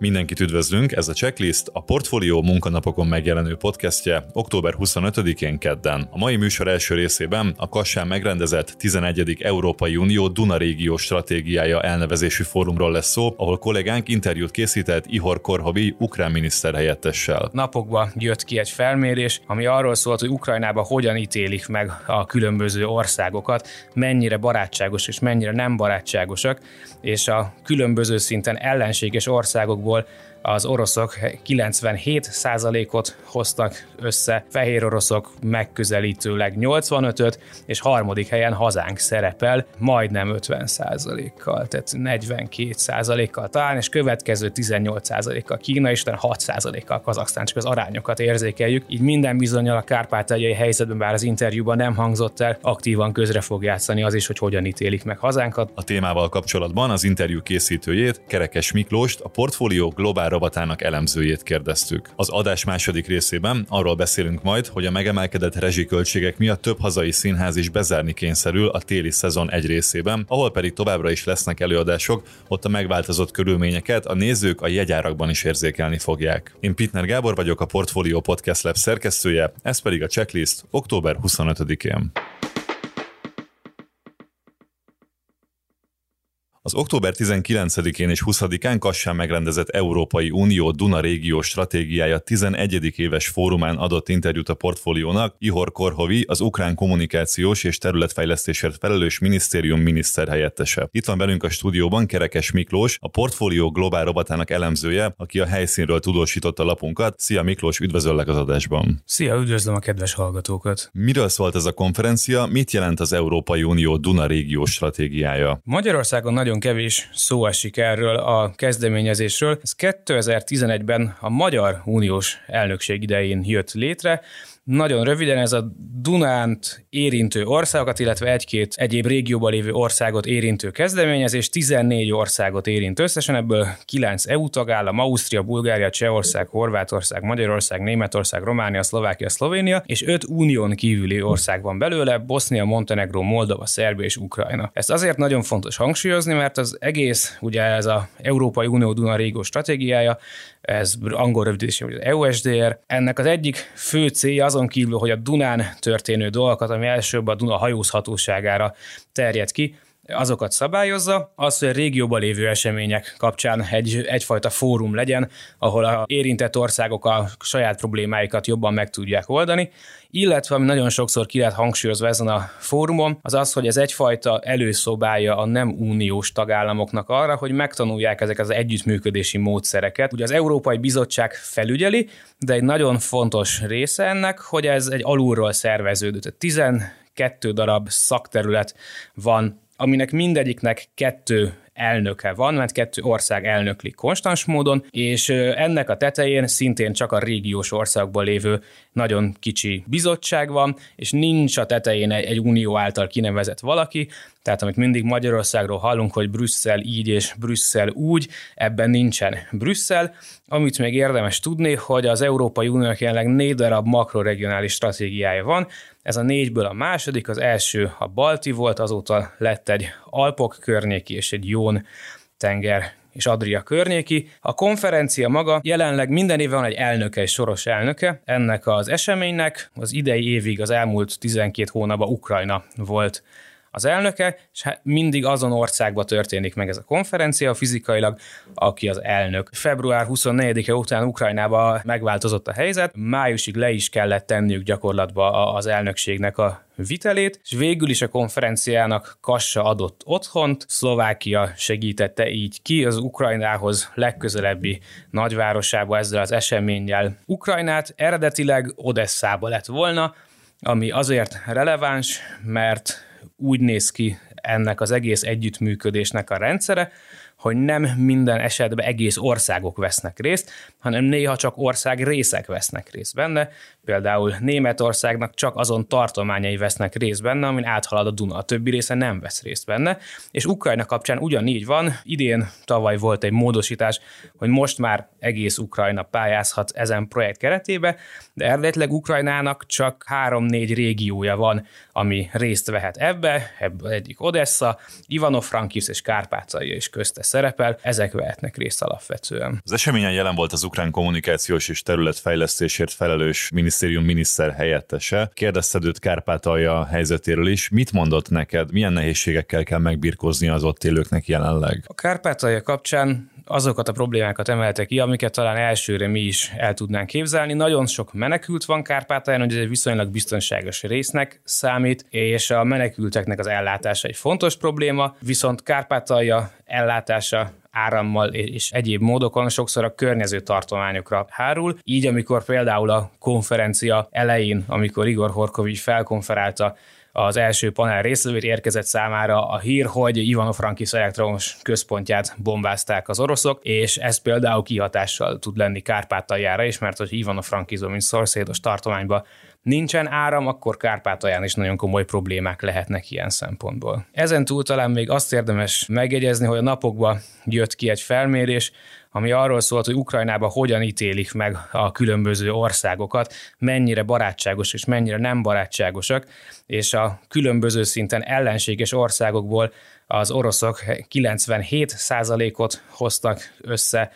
Mindenkit üdvözlünk, ez a Checklist, a Portfolio munkanapokon megjelenő podcastje október 25-én kedden. A mai műsor első részében a Kassán megrendezett 11. Európai Unió Duna régió stratégiája elnevezésű fórumról lesz szó, ahol kollégánk interjút készített Ihor Korhovi ukrán miniszterhelyettessel. Napokban jött ki egy felmérés, ami arról szólt, hogy Ukrajnába hogyan ítélik meg a különböző országokat, mennyire barátságos és mennyire nem barátságosak, és a különböző szinten ellenséges országokból országokból az oroszok 97%-ot hoztak össze, fehér oroszok megközelítőleg 85-öt, és harmadik helyen hazánk szerepel majdnem 50%-kal, tehát 42%-kal talán, és következő 18%-kal Kína, és 6%-kal Kazaksztán, csak az arányokat érzékeljük. Így minden bizonyal a kárpátaljai helyzetben, bár az interjúban nem hangzott el, aktívan közre fog játszani az is, hogy hogyan ítélik meg hazánkat. A témával kapcsolatban az interjú készítőjét, Kerekes Miklóst, a portfólió globál rovatának elemzőjét kérdeztük. Az adás második részében arról beszélünk majd, hogy a megemelkedett rezsiköltségek miatt több hazai színház is bezárni kényszerül a téli szezon egy részében, ahol pedig továbbra is lesznek előadások, ott a megváltozott körülményeket a nézők a jegyárakban is érzékelni fogják. Én Pitner Gábor vagyok, a Portfolio Podcast Lab szerkesztője, ez pedig a checklist október 25-én. Az október 19-én és 20-án Kassán megrendezett Európai Unió Duna régió stratégiája 11. éves fórumán adott interjút a portfóliónak Ihor Korhovi, az ukrán kommunikációs és területfejlesztésért felelős minisztérium miniszterhelyettese. Itt van velünk a stúdióban Kerekes Miklós, a portfólió globál robotának elemzője, aki a helyszínről tudósította lapunkat. Szia Miklós, üdvözöllek az adásban. Szia, üdvözlöm a kedves hallgatókat. Miről szólt ez a konferencia, mit jelent az Európai Unió Duna régió stratégiája? Magyarországon nagyon kevés szó esik erről a kezdeményezésről. Ez 2011-ben a Magyar Uniós elnökség idején jött létre, nagyon röviden ez a Dunánt érintő országokat, illetve egy-két egyéb régióban lévő országot érintő kezdeményezés, 14 országot érint összesen, ebből 9 EU tagállam, Ausztria, Bulgária, Csehország, Horvátország, Magyarország, Németország, Románia, Szlovákia, Szlovénia, és 5 unión kívüli ország van belőle, Bosznia, Montenegro, Moldova, Szerbia és Ukrajna. Ezt azért nagyon fontos hangsúlyozni, mert az egész, ugye ez a Európai Unió Duna régió stratégiája, ez angol rövidítés, hogy az EUSDR. Ennek az egyik fő célja azon kívül, hogy a Dunán történő dolgokat, ami elsőbb a Duna hajózhatóságára terjed ki, azokat szabályozza, az, hogy a régióban lévő események kapcsán egy, egyfajta fórum legyen, ahol a érintett országok a saját problémáikat jobban meg tudják oldani, illetve ami nagyon sokszor ki lehet hangsúlyozva ezen a fórumon, az az, hogy ez egyfajta előszobája a nem uniós tagállamoknak arra, hogy megtanulják ezek az együttműködési módszereket. Ugye az Európai Bizottság felügyeli, de egy nagyon fontos része ennek, hogy ez egy alulról szerveződő. Tehát 12 darab szakterület van aminek mindegyiknek kettő elnöke van, mert kettő ország elnöklik konstans módon, és ennek a tetején szintén csak a régiós országban lévő nagyon kicsi bizottság van, és nincs a tetején egy, egy unió által kinevezett valaki, tehát amit mindig Magyarországról hallunk, hogy Brüsszel így és Brüsszel úgy, ebben nincsen Brüsszel. Amit még érdemes tudni, hogy az Európai Uniónak jelenleg négy darab makroregionális stratégiája van, ez a négyből a második, az első a Balti volt, azóta lett egy Alpok környéki és egy Jón tenger és Adria környéki. A konferencia maga jelenleg minden évben van egy elnöke, egy soros elnöke. Ennek az eseménynek az idei évig, az elmúlt 12 hónapban Ukrajna volt az elnöke, és hát mindig azon országban történik meg ez a konferencia fizikailag, aki az elnök. Február 24-e után Ukrajnába megváltozott a helyzet, májusig le is kellett tenniük gyakorlatba az elnökségnek a vitelét, és végül is a konferenciának Kassa adott otthont, Szlovákia segítette így ki az Ukrajnához legközelebbi nagyvárosába ezzel az eseménnyel Ukrajnát. Eredetileg Odesszába lett volna, ami azért releváns, mert úgy néz ki ennek az egész együttműködésnek a rendszere, hogy nem minden esetben egész országok vesznek részt, hanem néha csak ország részek vesznek részt benne. Például Németországnak csak azon tartományai vesznek részt benne, amin áthalad a Duna, a többi része nem vesz részt benne, és Ukrajna kapcsán ugyanígy van. Idén tavaly volt egy módosítás, hogy most már egész Ukrajna pályázhat ezen projekt keretébe, de eredetileg Ukrajnának csak három-négy régiója van, ami részt vehet ebbe, ebből egyik Odessa, Ivano-Frankivsz és Kárpátalja is közte szerepel, ezek vehetnek részt alapvetően. Az eseményen jelen volt az ukrán kommunikációs és területfejlesztésért felelős minisztérium miniszter helyettese. Kérdezted őt Kárpátalja helyzetéről is. Mit mondott neked? Milyen nehézségekkel kell megbirkózni az ott élőknek jelenleg? A Kárpátalja kapcsán azokat a problémákat emelte ki, amiket talán elsőre mi is el tudnánk képzelni. Nagyon sok menekült van Kárpátalján, hogy ez egy viszonylag biztonságos résznek számít, és a menekülteknek az ellátása egy fontos probléma, viszont Kárpátalja ellátása árammal és egyéb módokon sokszor a környező tartományokra hárul. Így, amikor például a konferencia elején, amikor Igor Horkovics felkonferálta az első panel részvevőt érkezett számára a hír, hogy Ivano-Frankivsz elektromos központját bombázták az oroszok, és ez például kihatással tud lenni Kárpátaljára is, mert hogy Ivano-Frankivsz, mint szorszédos tartományba nincsen áram, akkor Kárpátalján is nagyon komoly problémák lehetnek ilyen szempontból. Ezen túl talán még azt érdemes megjegyezni, hogy a napokban jött ki egy felmérés, ami arról szólt, hogy Ukrajnában hogyan ítélik meg a különböző országokat, mennyire barátságos és mennyire nem barátságosak, és a különböző szinten ellenséges országokból az oroszok 97%-ot hoztak össze,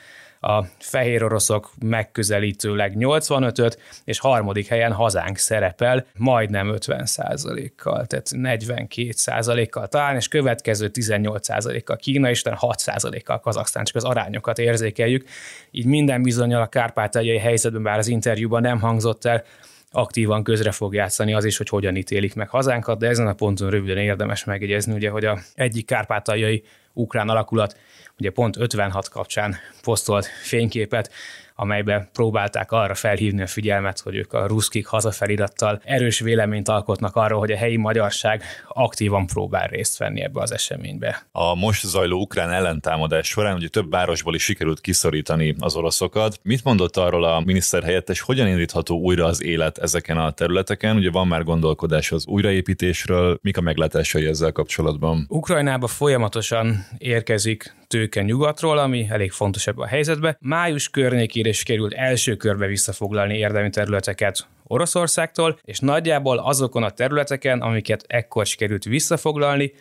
a fehér oroszok megközelítőleg 85-öt, és harmadik helyen hazánk szerepel majdnem 50% kal tehát 42% kal talán, és következő 18% kal Kína, és 6 kal Kazaksztán, csak az arányokat érzékeljük. Így minden bizonyal a kárpátaljai helyzetben, bár az interjúban nem hangzott el, aktívan közre fog játszani az is, hogy hogyan ítélik meg hazánkat, de ezen a ponton röviden érdemes megjegyezni, ugye, hogy a egyik kárpátaljai ukrán alakulat ugye pont 56 kapcsán posztolt fényképet, amelybe próbálták arra felhívni a figyelmet, hogy ők a ruszkik hazafelirattal erős véleményt alkotnak arról, hogy a helyi magyarság aktívan próbál részt venni ebbe az eseménybe. A most zajló ukrán ellentámadás során ugye több városból is sikerült kiszorítani az oroszokat. Mit mondott arról a miniszter helyettes, hogyan indítható újra az élet ezeken a területeken? Ugye van már gondolkodás az újraépítésről, mik a meglátásai ezzel kapcsolatban? Ukrajnába folyamatosan érkezik tőke nyugatról, ami elég fontos ebben a helyzetben. Május környékére is került első körbe visszafoglalni érdemi területeket Oroszországtól, és nagyjából azokon a területeken, amiket ekkor sikerült visszafoglalni,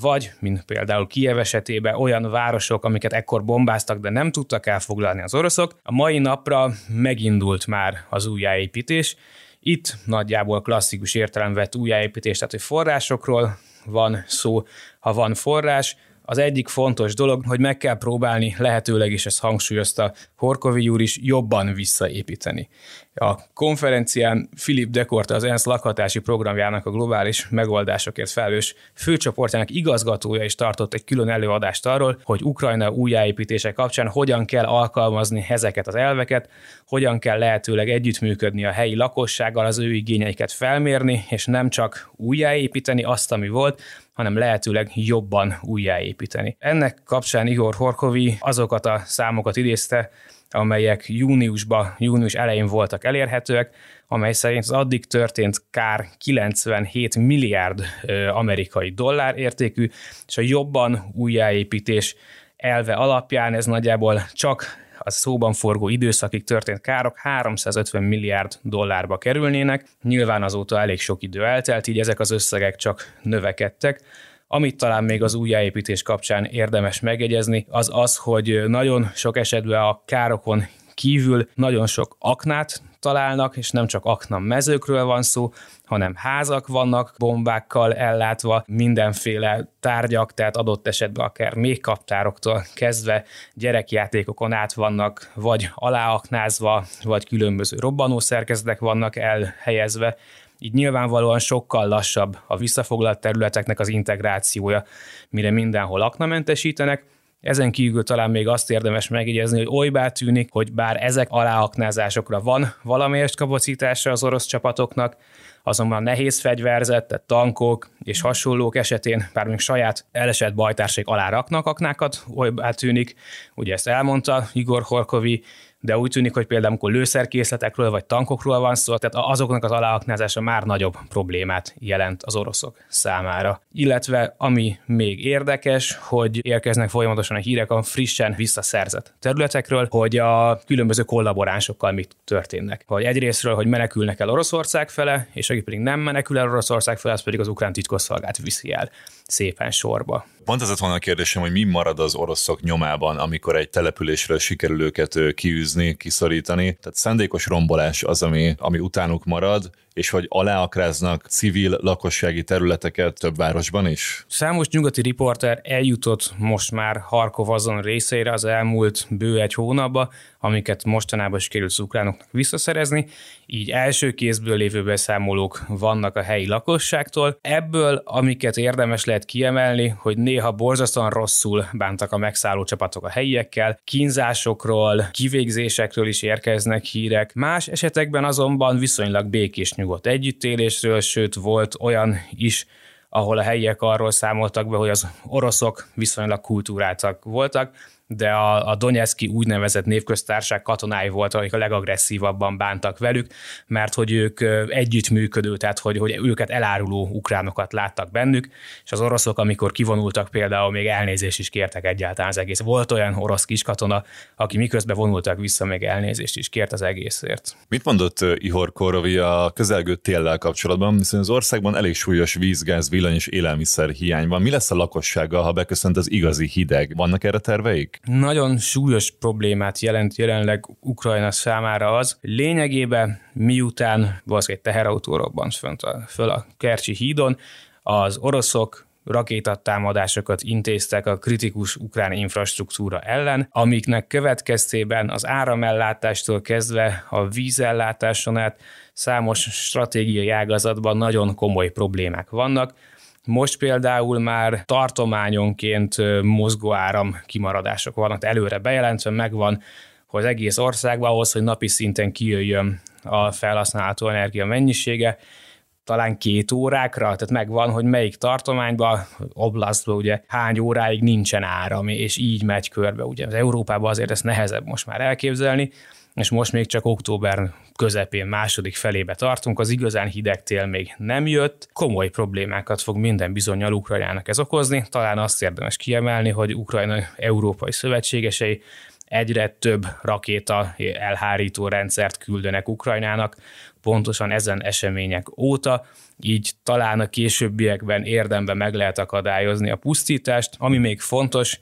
vagy, mint például Kiev esetében, olyan városok, amiket ekkor bombáztak, de nem tudtak elfoglalni az oroszok. A mai napra megindult már az újjáépítés. Itt nagyjából klasszikus értelem vett újjáépítés, tehát hogy forrásokról van szó, ha van forrás, az egyik fontos dolog, hogy meg kell próbálni lehetőleg, és ezt hangsúlyozta Horkovi úr is, jobban visszaépíteni. A konferencián Philip Dekorta az ENSZ lakhatási programjának a globális megoldásokért felelős főcsoportjának igazgatója is tartott egy külön előadást arról, hogy Ukrajna újjáépítése kapcsán hogyan kell alkalmazni ezeket az elveket, hogyan kell lehetőleg együttműködni a helyi lakossággal, az ő igényeiket felmérni, és nem csak újjáépíteni azt, ami volt, hanem lehetőleg jobban újjáépíteni. Ennek kapcsán Igor Horkovi azokat a számokat idézte, amelyek júniusban, június elején voltak elérhetőek, amely szerint az addig történt kár 97 milliárd amerikai dollár értékű, és a jobban újjáépítés elve alapján ez nagyjából csak a szóban forgó időszakig történt károk 350 milliárd dollárba kerülnének. Nyilván azóta elég sok idő eltelt, így ezek az összegek csak növekedtek. Amit talán még az újjáépítés kapcsán érdemes megjegyezni, az az, hogy nagyon sok esetben a károkon kívül nagyon sok aknát találnak, és nem csak akna mezőkről van szó, hanem házak vannak bombákkal ellátva, mindenféle tárgyak, tehát adott esetben akár még kaptároktól kezdve gyerekjátékokon át vannak vagy aláaknázva, vagy különböző robbanó szerkezetek vannak elhelyezve, így nyilvánvalóan sokkal lassabb a visszafoglalt területeknek az integrációja, mire mindenhol aknamentesítenek, ezen kívül talán még azt érdemes megjegyezni, hogy olybá tűnik, hogy bár ezek aláaknázásokra van valamelyest kapacitása az orosz csapatoknak, azonban nehéz fegyverzet, tehát tankok és hasonlók esetén, bár még saját elesett bajtársaik alá raknak aknákat, olybá tűnik, ugye ezt elmondta Igor Horkovi, de úgy tűnik, hogy például amikor lőszerkészletekről vagy tankokról van szó, tehát azoknak az aláaknázása már nagyobb problémát jelent az oroszok számára. Illetve ami még érdekes, hogy érkeznek folyamatosan a hírek a frissen visszaszerzett területekről, hogy a különböző kollaboránsokkal mit történnek. Hogy egyrésztről, hogy menekülnek el Oroszország fele, és aki pedig nem menekül el Oroszország fele, az pedig az ukrán titkosszolgált viszi el szépen sorba. Pont ez lett volna a kérdésem, hogy mi marad az oroszok nyomában, amikor egy településről sikerül őket kiűzni, kiszorítani. Tehát szándékos rombolás az, ami, ami utánuk marad, és hogy aláakráznak civil lakossági területeket több városban is? Számos nyugati riporter eljutott most már Harkov azon részeire az elmúlt bő egy hónapba, amiket mostanában sikerült az ukránoknak visszaszerezni, így első kézből lévő beszámolók vannak a helyi lakosságtól. Ebből, amiket érdemes lehet kiemelni, hogy néha borzasztóan rosszul bántak a megszálló csapatok a helyiekkel, kínzásokról, kivégzésekről is érkeznek hírek, más esetekben azonban viszonylag békés nyugodt együttélésről, sőt volt olyan is, ahol a helyiek arról számoltak be, hogy az oroszok viszonylag kultúráltak voltak, de a, a Donetszki úgynevezett névköztárság katonái voltak, akik a legagresszívabban bántak velük, mert hogy ők együttműködő, tehát hogy, hogy őket eláruló ukránokat láttak bennük, és az oroszok, amikor kivonultak például, még elnézést is kértek egyáltalán az egész. Volt olyan orosz kiskatona, aki miközben vonultak vissza, még elnézést is kért az egészért. Mit mondott Ihor Korovi a közelgő téllel kapcsolatban, hiszen az országban elég súlyos vízgáz, villany és élelmiszer hiány van. Mi lesz a lakossággal, ha beköszönt az igazi hideg? Vannak erre terveik? Nagyon súlyos problémát jelent jelenleg Ukrajna számára az, lényegében miután valószínűleg egy teherautó robbant fönt a, föl a Kercsi hídon, az oroszok rakétatámadásokat intéztek a kritikus ukrán infrastruktúra ellen, amiknek következtében az áramellátástól kezdve a vízellátáson át számos stratégiai ágazatban nagyon komoly problémák vannak. Most például már tartományonként mozgóáram kimaradások vannak, előre bejelentve megvan, hogy az egész országban ahhoz, hogy napi szinten kijöjjön a felhasználható energia mennyisége, talán két órákra, tehát megvan, hogy melyik tartományban, oblasztban ugye hány óráig nincsen áram, és így megy körbe. Ugye az Európában azért ezt nehezebb most már elképzelni, és most még csak október közepén, második felébe tartunk, az igazán hideg tél még nem jött. Komoly problémákat fog minden bizonyal Ukrajnának ez okozni. Talán azt érdemes kiemelni, hogy Ukrajna európai szövetségesei egyre több rakéta elhárító rendszert küldenek Ukrajnának, pontosan ezen események óta, így talán a későbbiekben érdemben meg lehet akadályozni a pusztítást. Ami még fontos,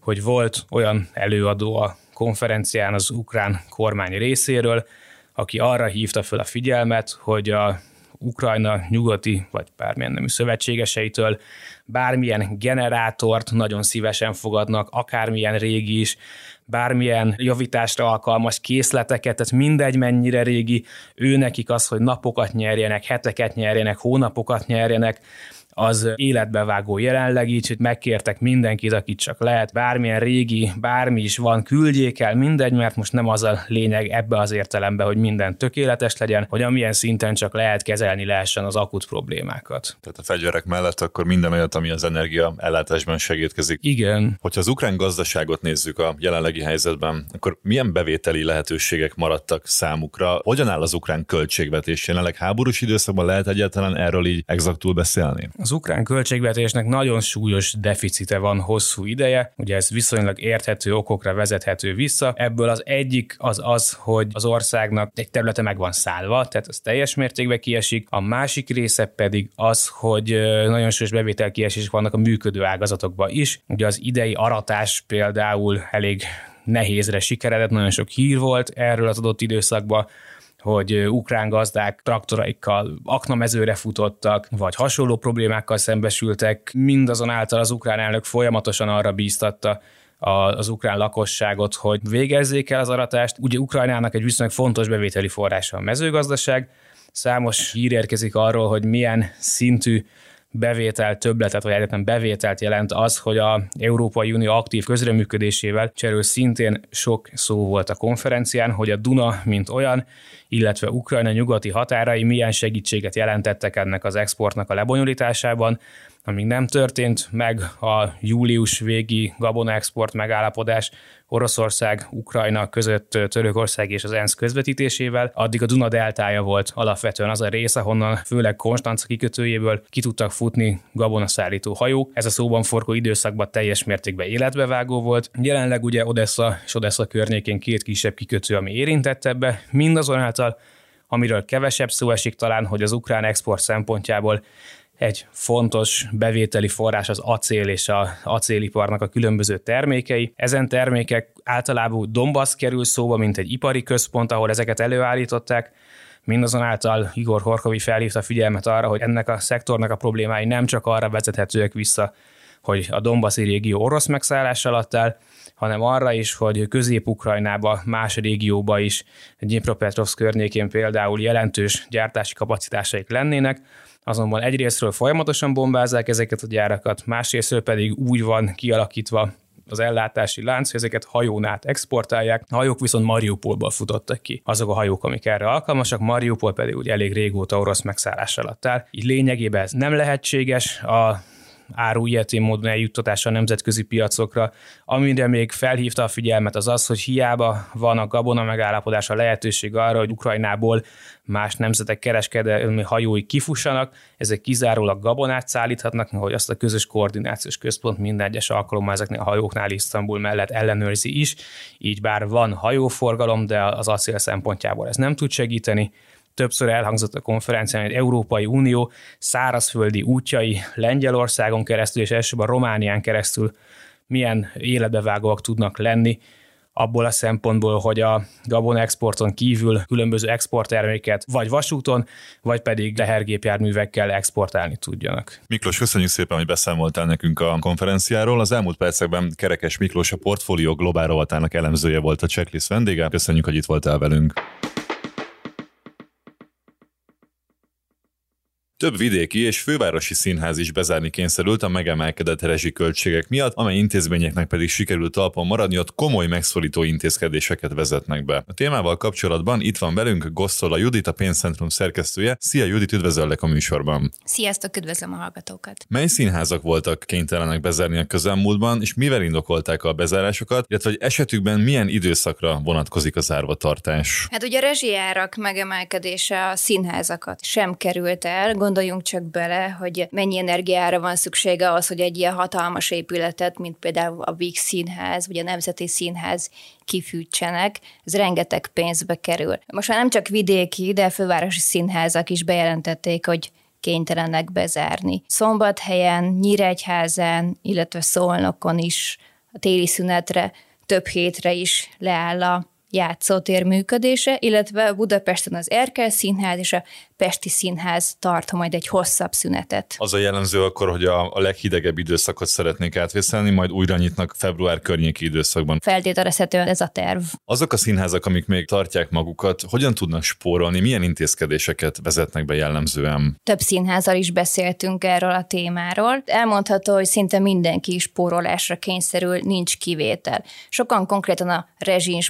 hogy volt olyan előadó a konferencián az ukrán kormány részéről, aki arra hívta fel a figyelmet, hogy a Ukrajna nyugati vagy bármilyen nemű szövetségeseitől bármilyen generátort nagyon szívesen fogadnak, akármilyen régi is, bármilyen javításra alkalmas készleteket, tehát mindegy mennyire régi, ő nekik az, hogy napokat nyerjenek, heteket nyerjenek, hónapokat nyerjenek, az életbevágó jelenleg így, hogy megkértek mindenkit, akit csak lehet, bármilyen régi, bármi is van, küldjék el, mindegy, mert most nem az a lényeg ebbe az értelemben, hogy minden tökéletes legyen, hogy amilyen szinten csak lehet kezelni lehessen az akut problémákat. Tehát a fegyverek mellett akkor minden olyat, ami az energia ellátásban segítkezik. Igen. Hogyha az ukrán gazdaságot nézzük a jelenlegi helyzetben, akkor milyen bevételi lehetőségek maradtak számukra? Hogyan áll az ukrán költségvetés? Jelenleg háborús időszakban lehet egyáltalán erről így exaktul beszélni? Az ukrán költségvetésnek nagyon súlyos deficite van hosszú ideje, ugye ez viszonylag érthető okokra vezethető vissza. Ebből az egyik az az, hogy az országnak egy területe meg van szállva, tehát az teljes mértékben kiesik. A másik része pedig az, hogy nagyon súlyos bevétel kiesések vannak a működő ágazatokban is. Ugye az idei aratás például elég nehézre sikeredett, nagyon sok hír volt erről az adott időszakban, hogy ukrán gazdák traktoraikkal aknamezőre futottak, vagy hasonló problémákkal szembesültek. Mindazonáltal az ukrán elnök folyamatosan arra bíztatta az ukrán lakosságot, hogy végezzék el az aratást. Ugye Ukrajnának egy viszonylag fontos bevételi forrása a mezőgazdaság, Számos hír érkezik arról, hogy milyen szintű bevétel többletet, vagy egyetlen bevételt jelent az, hogy a Európai Unió aktív közreműködésével, cserél szintén sok szó volt a konferencián, hogy a Duna, mint olyan, illetve Ukrajna nyugati határai milyen segítséget jelentettek ennek az exportnak a lebonyolításában. Amíg nem történt meg a július végi gabona export megállapodás Oroszország, Ukrajna között Törökország és az ENSZ közvetítésével, addig a Duna deltája volt alapvetően az a rész, ahonnan főleg Konstanca kikötőjéből ki tudtak futni gabonaszállító hajók. Ez a szóban forgó időszakban teljes mértékben életbevágó volt. Jelenleg ugye Odessa és Odessa környékén két kisebb kikötő, ami érintett ebbe, mindazonáltal amiről kevesebb szó esik talán, hogy az ukrán export szempontjából egy fontos bevételi forrás az acél és a acéliparnak a különböző termékei. Ezen termékek általában Donbass kerül szóba, mint egy ipari központ, ahol ezeket előállították, Mindazonáltal Igor Horkovi felhívta figyelmet arra, hogy ennek a szektornak a problémái nem csak arra vezethetőek vissza, hogy a Dombaszi régió orosz megszállás alatt áll, hanem arra is, hogy Közép-Ukrajnába, más régióba is, Dnipropetrovsk környékén például jelentős gyártási kapacitásaik lennének, azonban egyrésztről folyamatosan bombázzák ezeket a gyárakat, másrésztről pedig úgy van kialakítva az ellátási lánc, hogy ezeket hajón át exportálják, a hajók viszont Mariupolból futottak ki. Azok a hajók, amik erre alkalmasak, Mariupol pedig ugye elég régóta orosz megszállás alatt áll. Így lényegében ez nem lehetséges, a áru ilyetén módon eljuttatása a nemzetközi piacokra. Amire még felhívta a figyelmet az az, hogy hiába van a gabona megállapodás a lehetőség arra, hogy Ukrajnából más nemzetek kereskedelmi hajói kifussanak, ezek kizárólag gabonát szállíthatnak, hogy azt a közös koordinációs központ minden egyes alkalommal ezeknél a hajóknál Isztambul mellett ellenőrzi is, így bár van hajóforgalom, de az acél szempontjából ez nem tud segíteni, többször elhangzott a konferencián, hogy Európai Unió szárazföldi útjai Lengyelországon keresztül és elsősorban Románián keresztül milyen életbevágóak tudnak lenni, abból a szempontból, hogy a gabon exporton kívül különböző exportterméket vagy vasúton, vagy pedig lehergépjárművekkel exportálni tudjanak. Miklós, köszönjük szépen, hogy beszámoltál nekünk a konferenciáról. Az elmúlt percekben Kerekes Miklós a portfólió globál rovatának elemzője volt a checklist vendége. Köszönjük, hogy itt voltál velünk. Több vidéki és fővárosi színház is bezárni kényszerült a megemelkedett rezsiköltségek miatt, amely intézményeknek pedig sikerült talpon maradni, ott komoly megszorító intézkedéseket vezetnek be. A témával kapcsolatban itt van velünk Gosszola Judit, a Pénzcentrum szerkesztője. Szia Judit, üdvözöllek a műsorban. Sziasztok, üdvözlöm a hallgatókat. Mely színházak voltak kénytelenek bezárni a közelmúltban, és mivel indokolták a bezárásokat, illetve hogy esetükben milyen időszakra vonatkozik a zárvatartás? Hát ugye a rezsijárak megemelkedése a színházakat sem került el, gondoljunk csak bele, hogy mennyi energiára van szüksége ahhoz, hogy egy ilyen hatalmas épületet, mint például a Víg Színház, vagy a Nemzeti Színház kifűtsenek, ez rengeteg pénzbe kerül. Most már nem csak vidéki, de fővárosi színházak is bejelentették, hogy kénytelenek bezárni. Szombathelyen, Nyíregyházán, illetve Szolnokon is a téli szünetre több hétre is leáll a játszótér működése, illetve Budapesten az Erkel Színház és a Pesti Színház tart majd egy hosszabb szünetet. Az a jellemző akkor, hogy a, a leghidegebb időszakot szeretnék átvészelni, majd újra nyitnak február környéki időszakban. Feltételezhetően ez a terv. Azok a színházak, amik még tartják magukat, hogyan tudnak spórolni, milyen intézkedéseket vezetnek be jellemzően? Több színházal is beszéltünk erről a témáról. Elmondható, hogy szinte mindenki spórolásra kényszerül, nincs kivétel. Sokan konkrétan a rezsin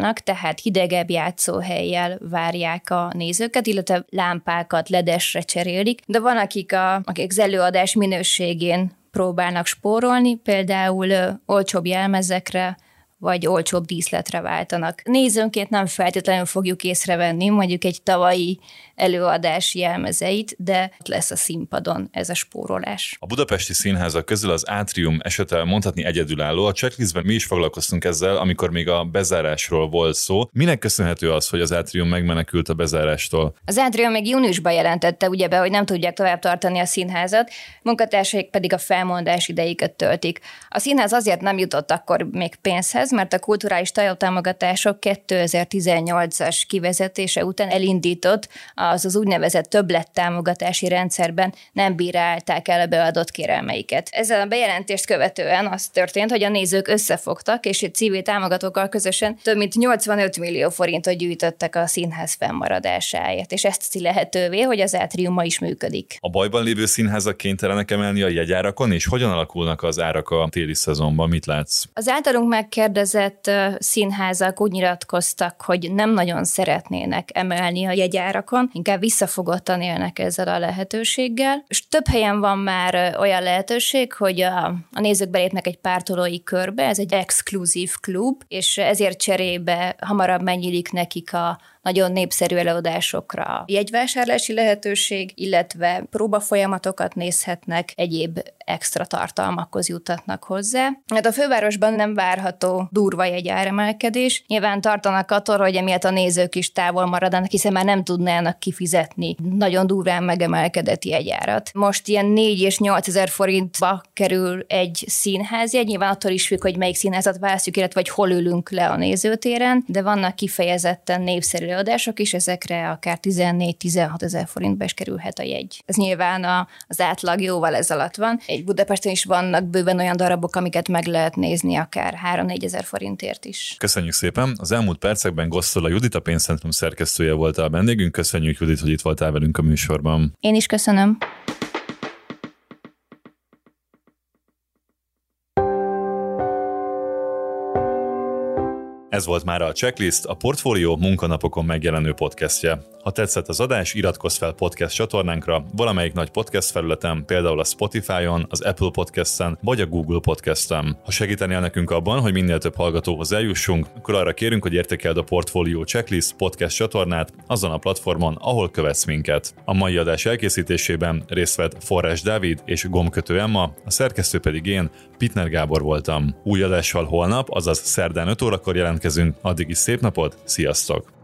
spórolnak, tehát hidegebb játszóhelyjel várják a nézőket, illetve lámpákat ledesre cserélik, de van, akik, a, akik az előadás minőségén próbálnak spórolni, például ö, olcsóbb jelmezekre, vagy olcsóbb díszletre váltanak. Nézőnként nem feltétlenül fogjuk észrevenni mondjuk egy tavalyi előadás jelmezeit, de lesz a színpadon ez a spórolás. A budapesti színházak közül az Átrium esete mondhatni egyedülálló. A checklistben mi is foglalkoztunk ezzel, amikor még a bezárásról volt szó. Minek köszönhető az, hogy az Átrium megmenekült a bezárástól? Az Átrium még júniusban jelentette ugye be, hogy nem tudják tovább tartani a színházat, munkatársaik pedig a felmondás idejéket töltik. A színház azért nem jutott akkor még pénzhez, mert a kulturális támogatások 2018-as kivezetése után elindított a az az úgynevezett többlet támogatási rendszerben nem bírálták el a beadott kérelmeiket. Ezzel a bejelentést követően az történt, hogy a nézők összefogtak, és egy civil támogatókkal közösen több mint 85 millió forintot gyűjtöttek a színház fennmaradásáért, és ezt teszi lehetővé, hogy az átrium ma is működik. A bajban lévő színházak kénytelenek emelni a jegyárakon, és hogyan alakulnak az árak a téli szezonban? Mit látsz? Az általunk megkérdezett kérdezett színházak úgy nyilatkoztak, hogy nem nagyon szeretnének emelni a jegyárakon, inkább visszafogottan élnek ezzel a lehetőséggel. És több helyen van már olyan lehetőség, hogy a, a nézők belépnek egy pártolói körbe, ez egy exkluzív klub, és ezért cserébe hamarabb megnyílik nekik a, nagyon népszerű előadásokra jegyvásárlási lehetőség, illetve próbafolyamatokat nézhetnek, egyéb extra tartalmakhoz jutatnak hozzá. Hát a fővárosban nem várható durva jegyáremelkedés. Nyilván tartanak attól, hogy emiatt a nézők is távol maradnak, hiszen már nem tudnának kifizetni nagyon durván megemelkedett jegyárat. Most ilyen 4 és 8 ezer forintba kerül egy színházjegy, nyilván attól is függ, hogy melyik színházat választjuk, illetve vagy hol ülünk le a nézőtéren, de vannak kifejezetten népszerű előadások is, ezekre akár 14-16 ezer forintba is kerülhet a jegy. Ez nyilván a, az átlag jóval ez alatt van. Egy Budapesten is vannak bőven olyan darabok, amiket meg lehet nézni akár 3-4 ezer forintért is. Köszönjük szépen! Az elmúlt percekben Gosszola Judit, a pénzcentrum szerkesztője volt a vendégünk. Köszönjük Judit, hogy itt voltál velünk a műsorban. Én is köszönöm. Ez volt már a Checklist, a Portfólió munkanapokon megjelenő podcastje. Ha tetszett az adás, iratkozz fel podcast csatornánkra, valamelyik nagy podcast felületen, például a Spotify-on, az Apple Podcast-en vagy a Google Podcast-en. Ha segítenél nekünk abban, hogy minél több hallgatóhoz eljussunk, akkor arra kérünk, hogy értékeld a Portfolio Checklist podcast csatornát azon a platformon, ahol követsz minket. A mai adás elkészítésében részt vett Forrás Dávid és Gomkötő Emma, a szerkesztő pedig én, Pitner Gábor voltam. Új adással holnap, azaz szerdán 5 órakor jelentkezünk, addig is szép napot, sziasztok!